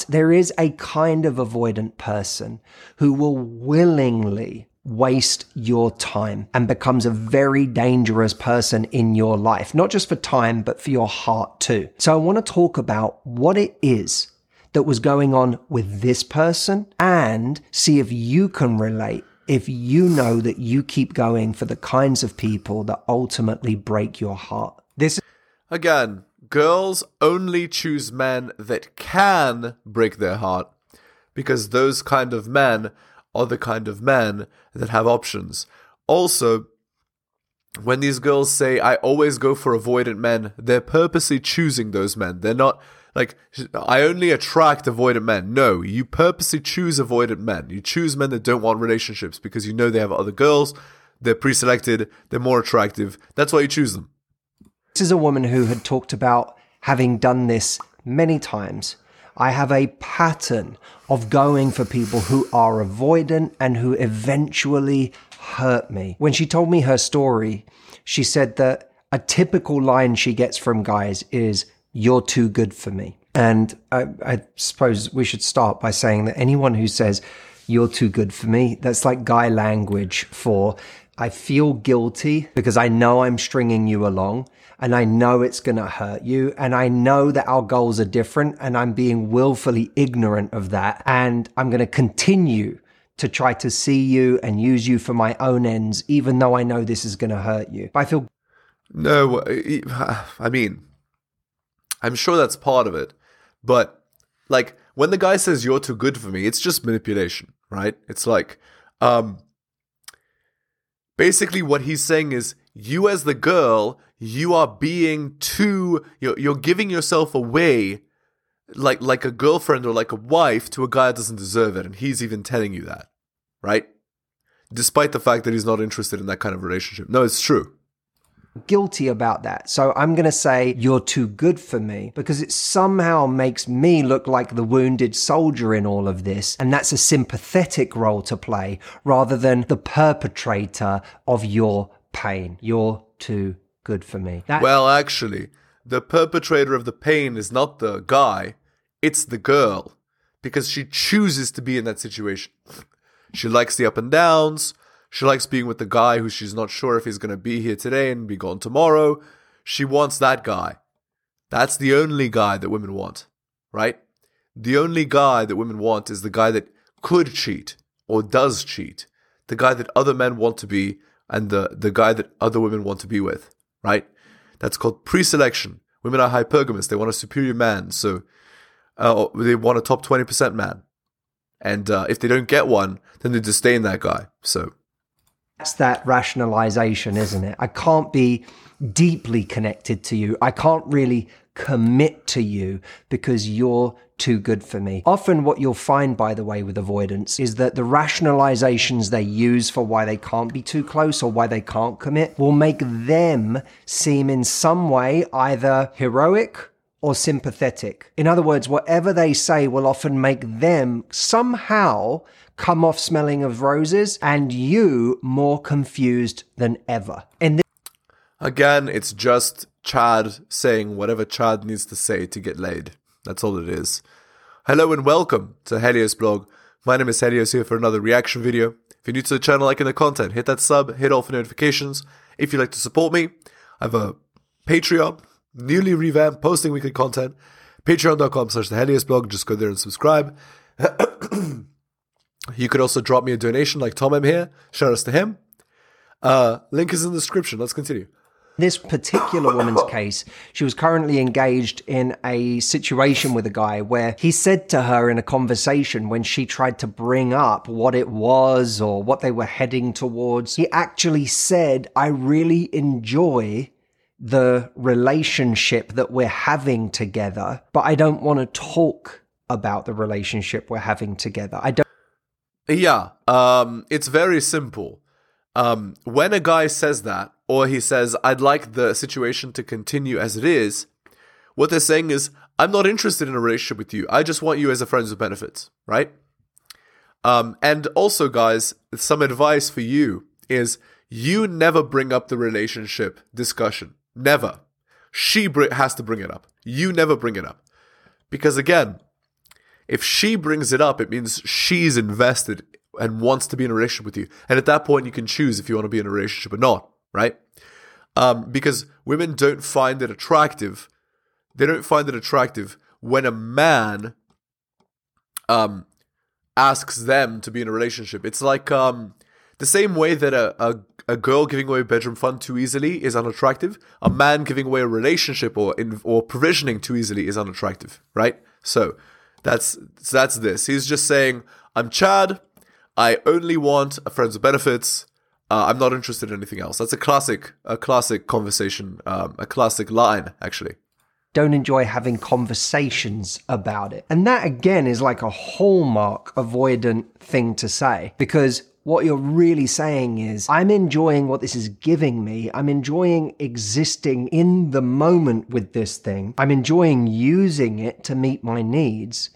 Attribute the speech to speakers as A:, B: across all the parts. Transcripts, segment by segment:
A: there is a kind of avoidant person who will willingly waste your time and becomes a very dangerous person in your life, not just for time, but for your heart too. So I want to talk about what it is that was going on with this person and see if you can relate. If you know that you keep going for the kinds of people that ultimately break your heart. This
B: Again, girls only choose men that can break their heart because those kind of men are the kind of men that have options. Also, when these girls say, I always go for avoidant men, they're purposely choosing those men. They're not like, I only attract avoidant men. No, you purposely choose avoidant men. You choose men that don't want relationships because you know they have other girls, they're pre selected, they're more attractive. That's why you choose them.
A: This is a woman who had talked about having done this many times. I have a pattern of going for people who are avoidant and who eventually hurt me. When she told me her story, she said that a typical line she gets from guys is, You're too good for me. And I, I suppose we should start by saying that anyone who says, You're too good for me, that's like guy language for, I feel guilty because I know I'm stringing you along and I know it's going to hurt you. And I know that our goals are different and I'm being willfully ignorant of that. And I'm going to continue to try to see you and use you for my own ends, even though I know this is going to hurt you. But I feel.
B: No, I mean, I'm sure that's part of it. But like when the guy says you're too good for me, it's just manipulation, right? It's like, um, basically what he's saying is you as the girl you are being too you're, you're giving yourself away like like a girlfriend or like a wife to a guy that doesn't deserve it and he's even telling you that right despite the fact that he's not interested in that kind of relationship no it's true
A: guilty about that. So I'm going to say you're too good for me because it somehow makes me look like the wounded soldier in all of this. And that's a sympathetic role to play rather than the perpetrator of your pain. You're too good for me.
B: That- well, actually, the perpetrator of the pain is not the guy, it's the girl because she chooses to be in that situation. She likes the up and downs. She likes being with the guy who she's not sure if he's going to be here today and be gone tomorrow. She wants that guy. That's the only guy that women want, right? The only guy that women want is the guy that could cheat or does cheat, the guy that other men want to be, and the, the guy that other women want to be with, right? That's called pre selection. Women are hypergamous. They want a superior man. So uh, they want a top 20% man. And uh, if they don't get one, then they disdain that guy. So
A: that's that rationalization, isn't it? I can't be deeply connected to you. I can't really commit to you because you're too good for me. Often, what you'll find, by the way, with avoidance is that the rationalizations they use for why they can't be too close or why they can't commit will make them seem in some way either heroic or sympathetic. In other words, whatever they say will often make them somehow come off smelling of roses and you more confused than ever. And this-
B: again, it's just Chad saying whatever Chad needs to say to get laid. That's all it is. Hello and welcome to Helios blog. My name is Helios here for another reaction video. If you're new to the channel, liking the content, hit that sub, hit all for notifications. If you'd like to support me, I have a Patreon, newly revamped, posting weekly content. Patreon.com slash the Helios blog. Just go there and subscribe. You could also drop me a donation like Tom M here. Shout outs to him. Uh, link is in the description. Let's continue.
A: This particular woman's case, she was currently engaged in a situation with a guy where he said to her in a conversation when she tried to bring up what it was or what they were heading towards, he actually said, I really enjoy the relationship that we're having together, but I don't want to talk about the relationship we're having together. I don't
B: yeah, um, it's very simple. Um, when a guy says that, or he says, I'd like the situation to continue as it is, what they're saying is, I'm not interested in a relationship with you. I just want you as a friend with benefits, right? Um, and also, guys, some advice for you is you never bring up the relationship discussion. Never. She br- has to bring it up. You never bring it up. Because again, if she brings it up, it means she's invested and wants to be in a relationship with you. And at that point, you can choose if you want to be in a relationship or not, right? Um, because women don't find it attractive. They don't find it attractive when a man um, asks them to be in a relationship. It's like um, the same way that a, a, a girl giving away bedroom fun too easily is unattractive. A man giving away a relationship or in, or provisioning too easily is unattractive, right? So that's so that's this. He's just saying, "I'm Chad. I only want a friends with benefits. Uh, I'm not interested in anything else." That's a classic, a classic conversation, um, a classic line, actually
A: don't enjoy having conversations about it. And that again is like a hallmark avoidant thing to say because what you're really saying is, I'm enjoying what this is giving me. I'm enjoying existing in the moment with this thing. I'm enjoying using it to meet my needs.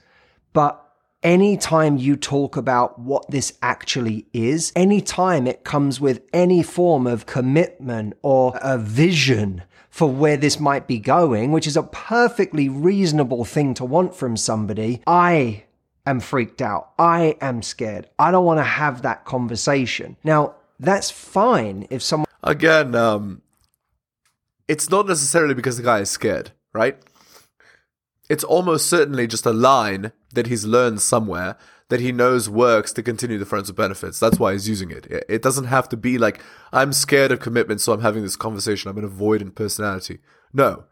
A: But anytime you talk about what this actually is, anytime it comes with any form of commitment or a vision for where this might be going, which is a perfectly reasonable thing to want from somebody, I am freaked out. I am scared. I don't want to have that conversation. Now, that's fine if someone.
B: Again, um, it's not necessarily because the guy is scared, right? It's almost certainly just a line that he's learned somewhere that he knows works to continue the friends with benefits. That's why he's using it. It doesn't have to be like, I'm scared of commitment, so I'm having this conversation. I'm an avoidant personality. No.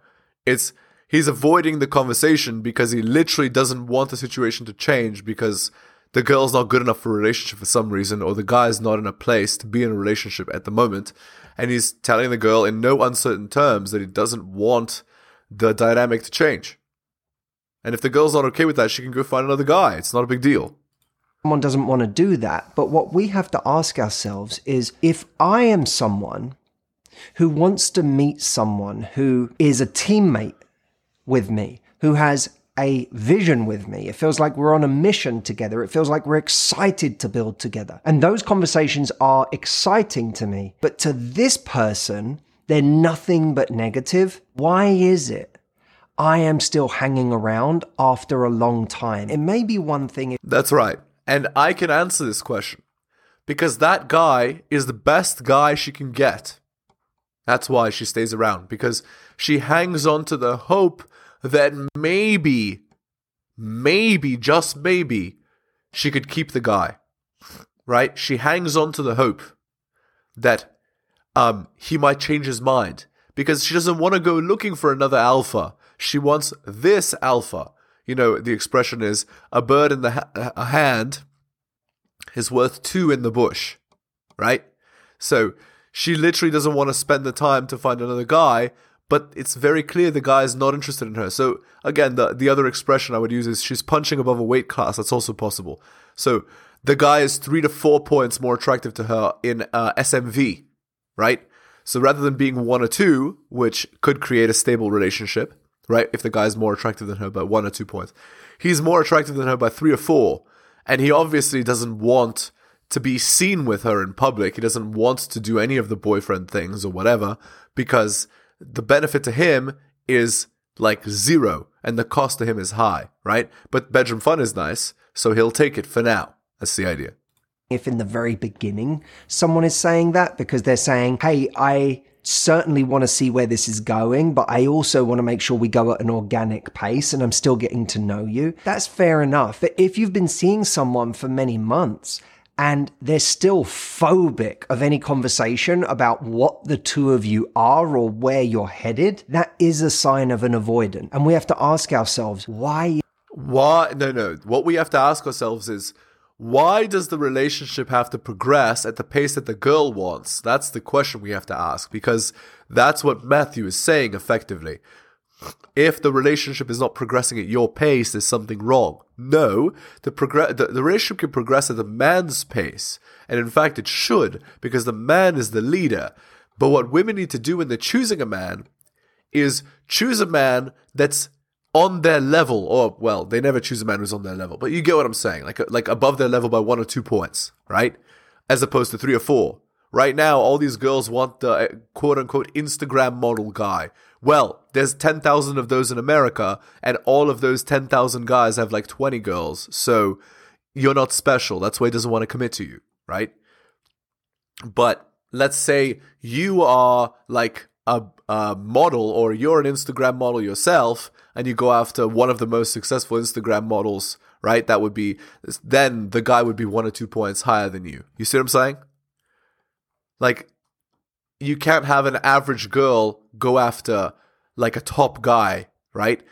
B: It's he's avoiding the conversation because he literally doesn't want the situation to change because the girl's not good enough for a relationship for some reason, or the guy's not in a place to be in a relationship at the moment. And he's telling the girl in no uncertain terms that he doesn't want the dynamic to change. And if the girl's not okay with that, she can go find another guy. It's not a big deal
A: someone doesn't want to do that. But what we have to ask ourselves is if I am someone who wants to meet someone who is a teammate with me, who has a vision with me. It feels like we're on a mission together. It feels like we're excited to build together. And those conversations are exciting to me. But to this person, they're nothing but negative. Why is it? I am still hanging around after a long time. It may be one thing.
B: That's right. And I can answer this question because that guy is the best guy she can get. That's why she stays around because she hangs on to the hope that maybe, maybe, just maybe, she could keep the guy. Right? She hangs on to the hope that um, he might change his mind because she doesn't want to go looking for another alpha. She wants this alpha you know, the expression is a bird in the ha- hand is worth two in the bush, right? So she literally doesn't want to spend the time to find another guy, but it's very clear the guy is not interested in her. So again, the the other expression I would use is she's punching above a weight class. That's also possible. So the guy is three to four points more attractive to her in uh, SMV, right? So rather than being one or two, which could create a stable relationship, right? If the guy's more attractive than her by one or two points, he's more attractive than her by three or four. And he obviously doesn't want to be seen with her in public. He doesn't want to do any of the boyfriend things or whatever because the benefit to him is like zero and the cost to him is high, right? But bedroom fun is nice, so he'll take it for now. That's the idea.
A: If in the very beginning someone is saying that because they're saying, hey, I certainly want to see where this is going, but I also want to make sure we go at an organic pace and I'm still getting to know you. That's fair enough. But if you've been seeing someone for many months, and they're still phobic of any conversation about what the two of you are or where you're headed, that is a sign of an avoidant. And we have to ask ourselves, why?
B: Why? No, no. What we have to ask ourselves is, why does the relationship have to progress at the pace that the girl wants? That's the question we have to ask because that's what Matthew is saying effectively. If the relationship is not progressing at your pace, there's something wrong. No, the, progress, the, the relationship can progress at the man's pace. And in fact, it should because the man is the leader. But what women need to do when they're choosing a man is choose a man that's on their level, or well, they never choose a man who's on their level, but you get what I'm saying, like like above their level by one or two points, right? As opposed to three or four. Right now, all these girls want the uh, quote unquote Instagram model guy Well, there's 10,000 of those in America, and all of those 10,000 guys have like 20 girls. So you're not special. That's why he doesn't want to commit to you, right? But let's say you are like a, a model or you're an Instagram model yourself and you go after one of the most successful Instagram models, right? That would be, then the guy would be one or two points higher than you. You see what I'm saying? Like, you can't have an average girl go after like a top guy, right?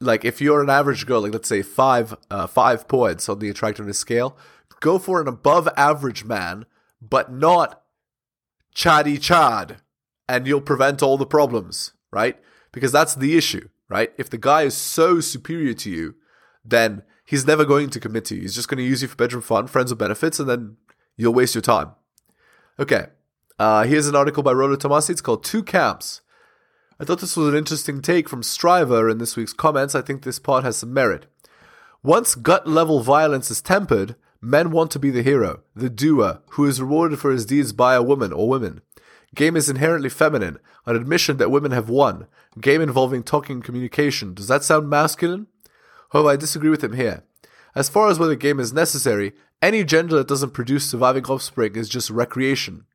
B: Like if you're an average girl, like let's say five uh, five points on the attractiveness scale, go for an above average man, but not chatty Chad, and you'll prevent all the problems, right? Because that's the issue, right? If the guy is so superior to you, then he's never going to commit to you. He's just going to use you for bedroom fun, friends with benefits, and then you'll waste your time. Okay, uh, here's an article by Rollo Tomasi. It's called Two Camps. I thought this was an interesting take from Striver in this week's comments. I think this part has some merit. Once gut level violence is tempered, men want to be the hero, the doer, who is rewarded for his deeds by a woman or women. Game is inherently feminine, an admission that women have won. Game involving talking and communication. Does that sound masculine? However, I disagree with him here. As far as whether game is necessary, any gender that doesn't produce surviving offspring is just recreation.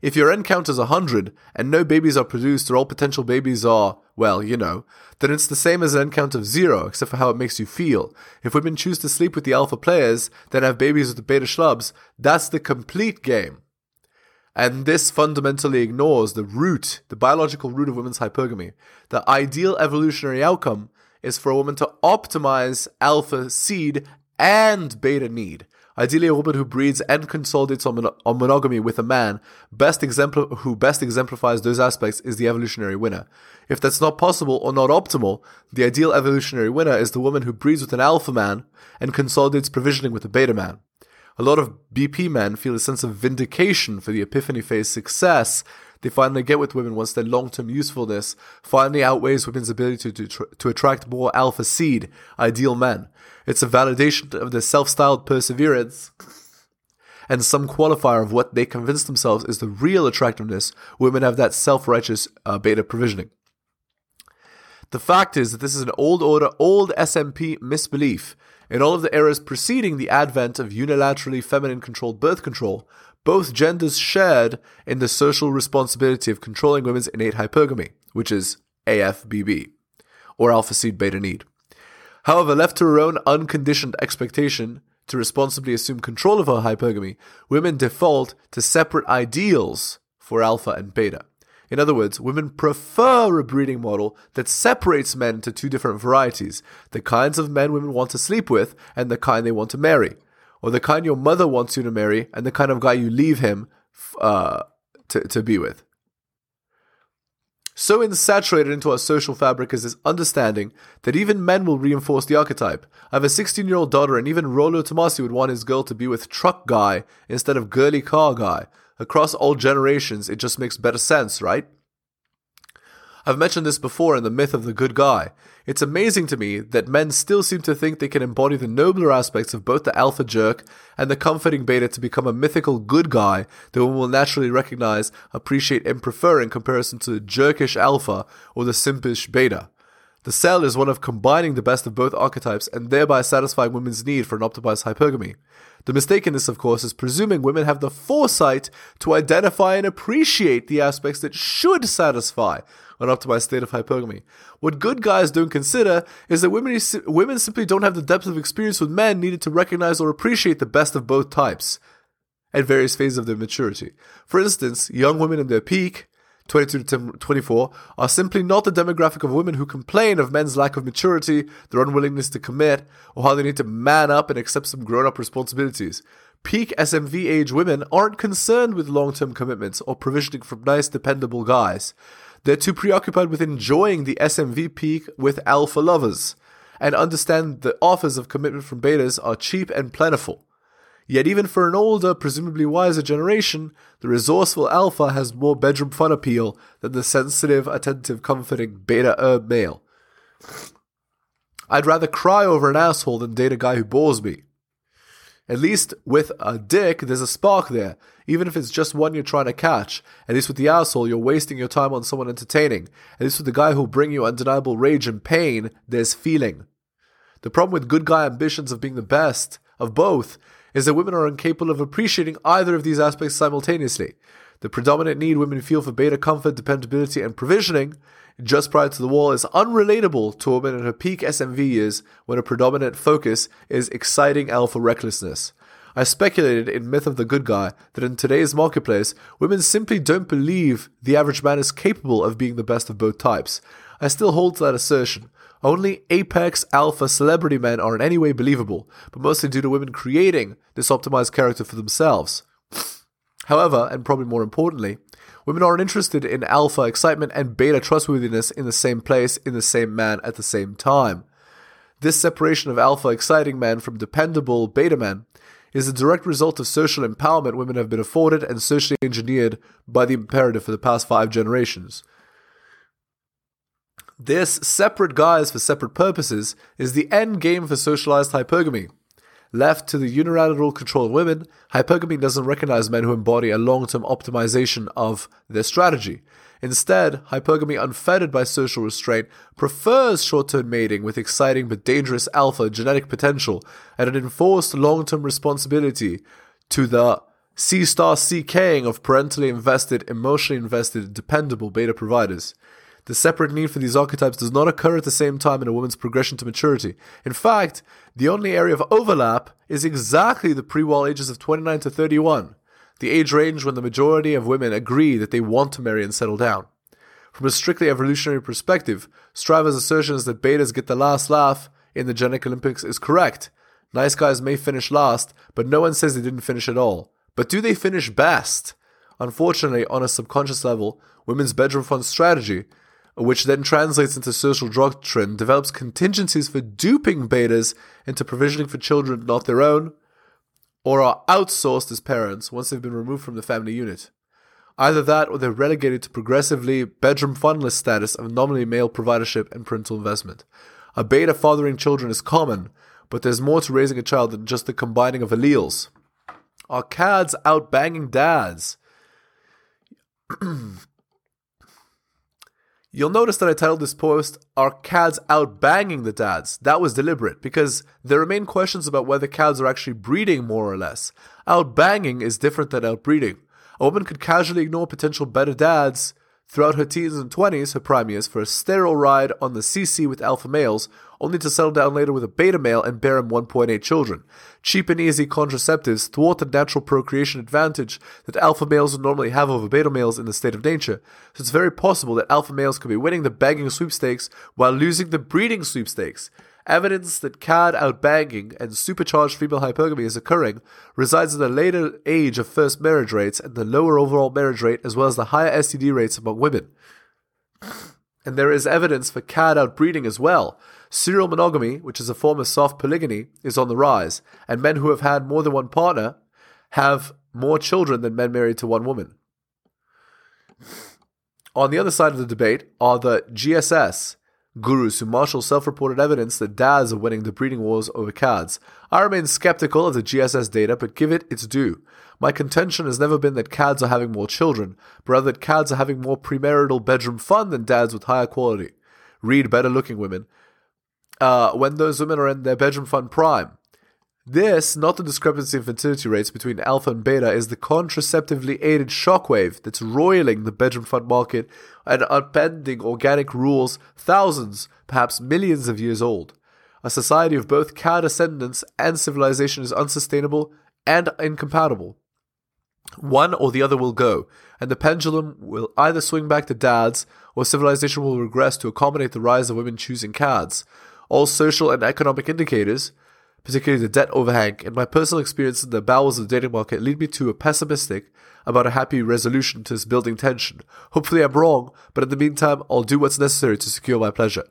B: If your N count is 100 and no babies are produced or all potential babies are, well, you know, then it's the same as an N count of 0, except for how it makes you feel. If women choose to sleep with the alpha players, then have babies with the beta schlubs, that's the complete game. And this fundamentally ignores the root, the biological root of women's hypergamy. The ideal evolutionary outcome is for a woman to optimize alpha seed and beta need. Ideally, a woman who breeds and consolidates on, mon- on monogamy with a man best exempl- who best exemplifies those aspects is the evolutionary winner. If that's not possible or not optimal, the ideal evolutionary winner is the woman who breeds with an alpha man and consolidates provisioning with a beta man. A lot of BP men feel a sense of vindication for the epiphany phase success they finally get with women once their long-term usefulness finally outweighs women's ability to, to, to attract more alpha seed, ideal men. It's a validation of their self-styled perseverance and some qualifier of what they convince themselves is the real attractiveness women have that self-righteous uh, beta provisioning. The fact is that this is an old order, old SMP misbelief. In all of the eras preceding the advent of unilaterally feminine controlled birth control, both genders shared in the social responsibility of controlling women's innate hypergamy, which is AFBB, or alpha seed beta need. However, left to her own unconditioned expectation to responsibly assume control of her hypergamy, women default to separate ideals for alpha and beta. In other words, women prefer a breeding model that separates men into two different varieties the kinds of men women want to sleep with and the kind they want to marry or the kind your mother wants you to marry, and the kind of guy you leave him uh, to, to be with. So insaturated into our social fabric is this understanding that even men will reinforce the archetype. I have a 16 year old daughter, and even Rollo Tomasi would want his girl to be with truck guy instead of girly car guy. Across all generations, it just makes better sense, right? I've mentioned this before in the myth of the good guy. It's amazing to me that men still seem to think they can embody the nobler aspects of both the alpha jerk and the comforting beta to become a mythical good guy that one will naturally recognize, appreciate, and prefer in comparison to the jerkish alpha or the simpish beta. The sell is one of combining the best of both archetypes and thereby satisfying women's need for an optimized hypergamy. The mistake in this, of course, is presuming women have the foresight to identify and appreciate the aspects that should satisfy an optimized state of hypergamy. What good guys don't consider is that women, women simply don't have the depth of experience with men needed to recognize or appreciate the best of both types at various phases of their maturity. For instance, young women in their peak 22 to 24 are simply not the demographic of women who complain of men's lack of maturity, their unwillingness to commit, or how they need to man up and accept some grown up responsibilities. Peak SMV age women aren't concerned with long term commitments or provisioning from nice, dependable guys. They're too preoccupied with enjoying the SMV peak with alpha lovers and understand the offers of commitment from betas are cheap and plentiful. Yet, even for an older, presumably wiser generation, the resourceful alpha has more bedroom fun appeal than the sensitive, attentive, comforting beta herb male. I'd rather cry over an asshole than date a guy who bores me. At least with a dick, there's a spark there. Even if it's just one you're trying to catch. At least with the asshole, you're wasting your time on someone entertaining. At least with the guy who'll bring you undeniable rage and pain, there's feeling. The problem with good guy ambitions of being the best of both is that women are incapable of appreciating either of these aspects simultaneously. The predominant need women feel for beta comfort, dependability, and provisioning just prior to the wall is unrelatable to a woman in her peak SMV years when a predominant focus is exciting alpha recklessness. I speculated in Myth of the Good Guy that in today's marketplace, women simply don't believe the average man is capable of being the best of both types. I still hold to that assertion. Only apex alpha celebrity men are in any way believable, but mostly due to women creating this optimized character for themselves. However, and probably more importantly, women aren't interested in alpha excitement and beta trustworthiness in the same place, in the same man, at the same time. This separation of alpha exciting men from dependable beta men is a direct result of social empowerment women have been afforded and socially engineered by the imperative for the past five generations. This separate guise for separate purposes is the end game for socialized hypergamy. Left to the unilateral control of women, hypergamy doesn't recognize men who embody a long term optimization of their strategy. Instead, hypergamy, unfettered by social restraint, prefers short term mating with exciting but dangerous alpha genetic potential and an enforced long term responsibility to the C star CKing of parentally invested, emotionally invested, dependable beta providers. The separate need for these archetypes does not occur at the same time in a woman's progression to maturity. In fact, the only area of overlap is exactly the pre wall ages of 29 to 31, the age range when the majority of women agree that they want to marry and settle down. From a strictly evolutionary perspective, Striver's assertions that betas get the last laugh in the Genetic Olympics is correct. Nice guys may finish last, but no one says they didn't finish at all. But do they finish best? Unfortunately, on a subconscious level, women's bedroom fund strategy which then translates into social doctrine, develops contingencies for duping betas into provisioning for children not their own, or are outsourced as parents once they've been removed from the family unit. Either that or they're relegated to progressively bedroom fundless status of nominally male providership and parental investment. A beta fathering children is common, but there's more to raising a child than just the combining of alleles. Are cads out banging dads? You'll notice that I titled this post, Are CADs out banging the dads? That was deliberate because there remain questions about whether CADs are actually breeding more or less. Out banging is different than outbreeding. A woman could casually ignore potential better dads throughout her teens and 20s, her prime years, for a sterile ride on the CC with alpha males, only to settle down later with a beta male and bear him 1.8 children. Cheap and easy contraceptives thwart the natural procreation advantage that alpha males would normally have over beta males in the state of nature, so it's very possible that alpha males could be winning the begging sweepstakes while losing the breeding sweepstakes. Evidence that CAD outbanging and supercharged female hypergamy is occurring resides in the later age of first marriage rates and the lower overall marriage rate, as well as the higher STD rates among women. And there is evidence for CAD outbreeding as well. Serial monogamy, which is a form of soft polygamy, is on the rise, and men who have had more than one partner have more children than men married to one woman. On the other side of the debate are the GSS, gurus who marshal self reported evidence that dads are winning the breeding wars over cads. I remain skeptical of the GSS data, but give it its due. My contention has never been that cads are having more children, but rather that cads are having more premarital bedroom fun than dads with higher quality. Read better looking women. Uh, when those women are in their bedroom fun prime. This, not the discrepancy in fertility rates between alpha and beta, is the contraceptively aided shockwave that's roiling the bedroom fund market and upending organic rules thousands, perhaps millions of years old. A society of both cat descendants and civilization is unsustainable and incompatible. One or the other will go, and the pendulum will either swing back to dads or civilization will regress to accommodate the rise of women choosing cads. All social and economic indicators particularly the debt overhang, and my personal experience in the bowels of the dating market lead me to a pessimistic about a happy resolution to this building tension. Hopefully I'm wrong, but in the meantime, I'll do what's necessary to secure my pleasure.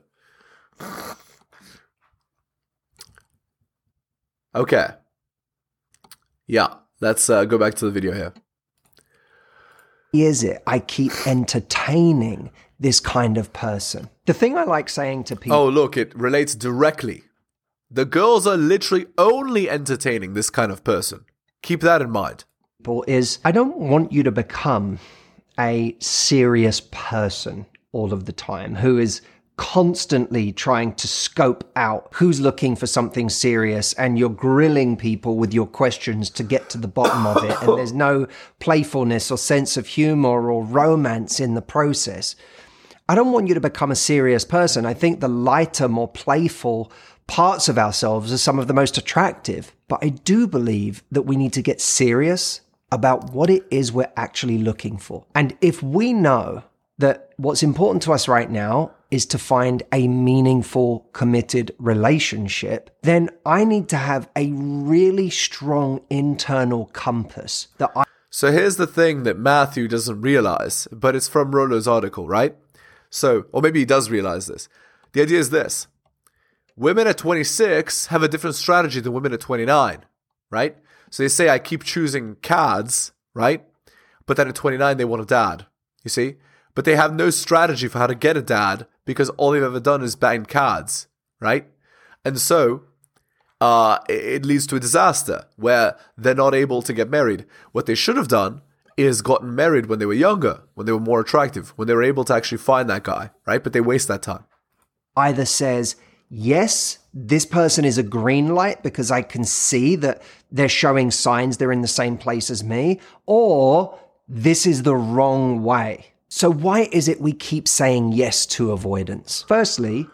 B: Okay. Yeah, let's uh, go back to the video here.
A: Is it? I keep entertaining this kind of person. The thing I like saying to people.
B: Oh, look, it relates directly The girls are literally only entertaining this kind of person. Keep that in mind.
A: Is I don't want you to become a serious person all of the time who is constantly trying to scope out who's looking for something serious and you're grilling people with your questions to get to the bottom of it and there's no playfulness or sense of humor or romance in the process. I don't want you to become a serious person. I think the lighter, more playful parts of ourselves are some of the most attractive. But I do believe that we need to get serious about what it is we're actually looking for. And if we know that what's important to us right now is to find a meaningful, committed relationship, then I need to have a really strong internal compass that I.
B: So here's the thing that Matthew doesn't realize, but it's from Rollo's article, right? So, or maybe he does realize this. The idea is this women at 26 have a different strategy than women at 29, right? So they say, I keep choosing cads, right? But then at 29, they want a dad, you see? But they have no strategy for how to get a dad because all they've ever done is bang cads, right? And so uh, it leads to a disaster where they're not able to get married. What they should have done is gotten married when they were younger, when they were more attractive, when they were able to actually find that guy, right? But they waste that time.
A: Either says, yes, this person is a green light because I can see that they're showing signs they're in the same place as me, or this is the wrong way. So, why is it we keep saying yes to avoidance? Firstly,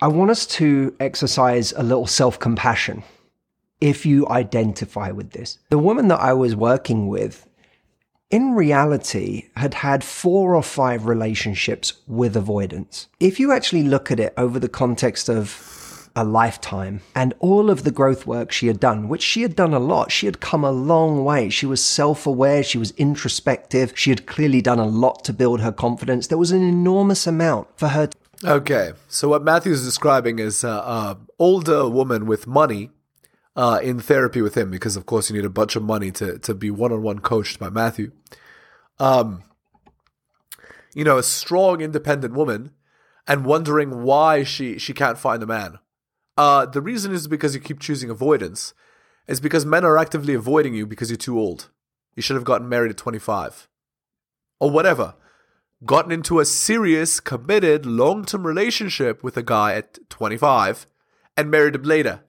A: I want us to exercise a little self compassion if you identify with this. The woman that I was working with in reality had had four or five relationships with avoidance. If you actually look at it over the context of a lifetime and all of the growth work she had done, which she had done a lot, she had come a long way. She was self aware, she was introspective, she had clearly done a lot to build her confidence. There was an enormous amount for her. To-
B: okay, so what Matthew's describing is an uh, older woman with money uh, in therapy with him because, of course, you need a bunch of money to to be one on one coached by Matthew. Um, you know, a strong, independent woman, and wondering why she she can't find a man. Uh, the reason is because you keep choosing avoidance. It's because men are actively avoiding you because you're too old. You should have gotten married at 25. Or whatever. Gotten into a serious, committed, long term relationship with a guy at 25 and married him later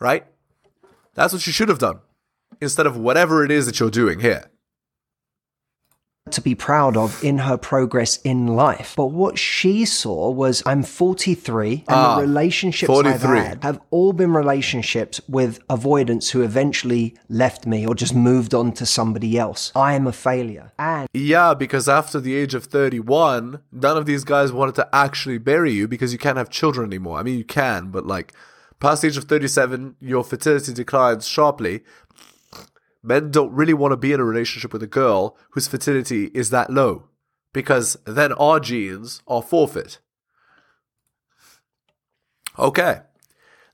B: right? That's what you should have done instead of whatever it is that you're doing here.
A: To be proud of in her progress in life. But what she saw was I'm 43 and ah, the relationships 43. I've had have all been relationships with avoidance who eventually left me or just moved on to somebody else. I am a failure. And
B: yeah, because after the age of 31, none of these guys wanted to actually bury you because you can't have children anymore. I mean, you can, but like Past the age of 37, your fertility declines sharply. Men don't really want to be in a relationship with a girl whose fertility is that low, because then our genes are forfeit. Okay,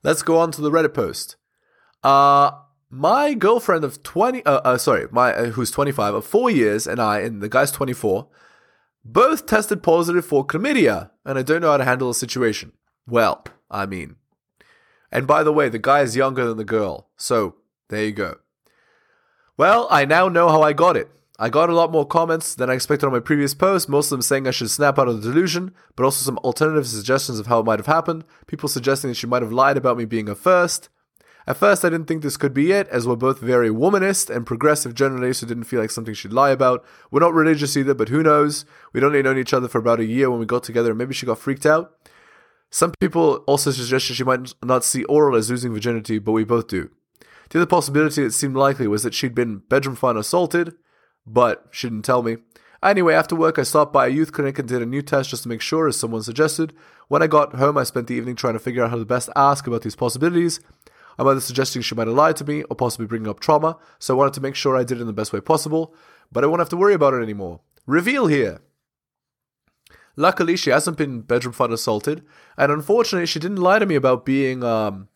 B: let's go on to the Reddit post. Uh, my girlfriend of 20, uh, uh sorry, my uh, who's 25, of four years, and I, and the guy's 24, both tested positive for chlamydia, and I don't know how to handle the situation. Well, I mean, and by the way, the guy is younger than the girl. So there you go. Well, I now know how I got it. I got a lot more comments than I expected on my previous post, most of them saying I should snap out of the delusion, but also some alternative suggestions of how it might have happened. People suggesting that she might have lied about me being a first. At first, I didn't think this could be it, as we're both very womanist and progressive generally, so didn't feel like something she'd lie about. We're not religious either, but who knows? We'd only known each other for about a year when we got together, and maybe she got freaked out. Some people also suggested she might not see oral as losing virginity, but we both do. The other possibility that seemed likely was that she'd been bedroom fine assaulted, but she didn't tell me. Anyway, after work, I stopped by a youth clinic and did a new test just to make sure, as someone suggested. When I got home, I spent the evening trying to figure out how to best ask about these possibilities. I'm either suggesting she might have lied to me or possibly bringing up trauma, so I wanted to make sure I did it in the best way possible, but I won't have to worry about it anymore. Reveal here. Luckily, she hasn't been bedroom fun assaulted, and unfortunately, she didn't lie to me about being, um,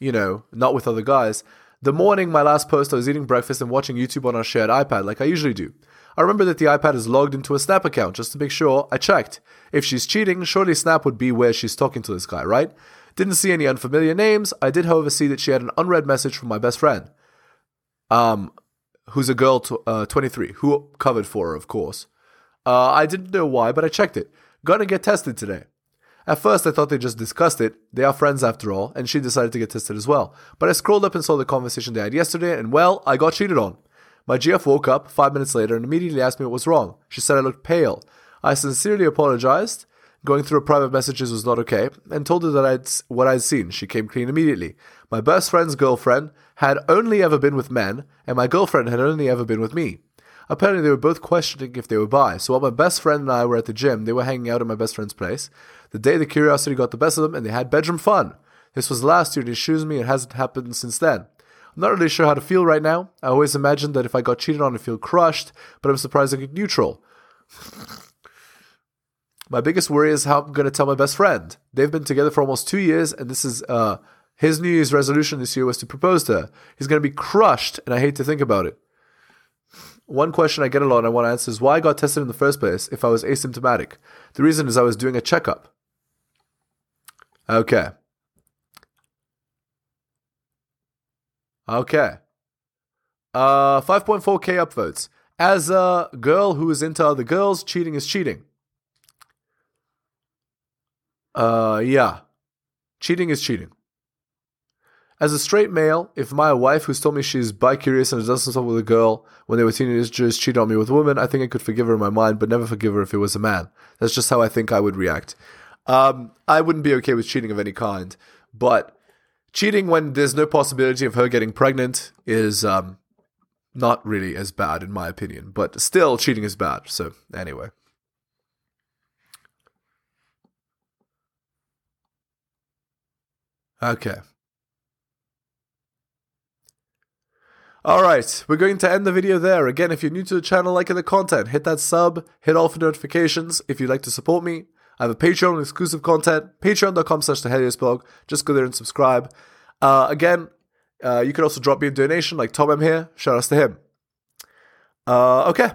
B: you know, not with other guys. The morning my last post, I was eating breakfast and watching YouTube on our shared iPad, like I usually do. I remember that the iPad is logged into a Snap account just to make sure I checked. If she's cheating, surely Snap would be where she's talking to this guy, right? Didn't see any unfamiliar names. I did, however, see that she had an unread message from my best friend, um, who's a girl, t- uh, 23, who covered for her, of course. Uh, I didn't know why, but I checked it. Gonna get tested today. At first, I thought they just discussed it. They are friends after all, and she decided to get tested as well. But I scrolled up and saw the conversation they had yesterday, and well, I got cheated on. My GF woke up five minutes later and immediately asked me what was wrong. She said I looked pale. I sincerely apologized. Going through her private messages was not okay, and told her that I'd what I'd seen. She came clean immediately. My best friend's girlfriend had only ever been with men, and my girlfriend had only ever been with me. Apparently, they were both questioning if they were bi. So while my best friend and I were at the gym, they were hanging out at my best friend's place. The day the curiosity got the best of them, and they had bedroom fun. This was last year, and he assures me it hasn't happened since then. I'm not really sure how to feel right now. I always imagined that if I got cheated on, I'd feel crushed, but I'm surprisingly neutral. my biggest worry is how I'm going to tell my best friend. They've been together for almost two years, and this is uh, his New Year's resolution this year was to propose to her. He's going to be crushed, and I hate to think about it. One question I get a lot and I want to answer is why I got tested in the first place if I was asymptomatic. The reason is I was doing a checkup. Okay. Okay. Uh, 5.4k upvotes. As a girl who is into other girls, cheating is cheating. Uh, yeah. Cheating is cheating. As a straight male, if my wife, who's told me she's bi-curious and has done stuff with a girl when they were teenagers, cheated on me with a woman, I think I could forgive her in my mind, but never forgive her if it was a man. That's just how I think I would react. Um, I wouldn't be okay with cheating of any kind, but cheating when there's no possibility of her getting pregnant is um, not really as bad, in my opinion. But still, cheating is bad. So, anyway. Okay. All right, we're going to end the video there. Again, if you're new to the channel, liking the content, hit that sub, hit all for notifications. If you'd like to support me, I have a Patreon exclusive content, patreon.com slash the. Just go there and subscribe. Uh, again, uh, you can also drop me a donation like Tom M here. Shout outs to him. Uh, okay,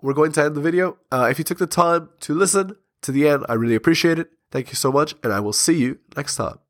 B: we're going to end the video. Uh, if you took the time to listen to the end, I really appreciate it. Thank you so much, and I will see you next time.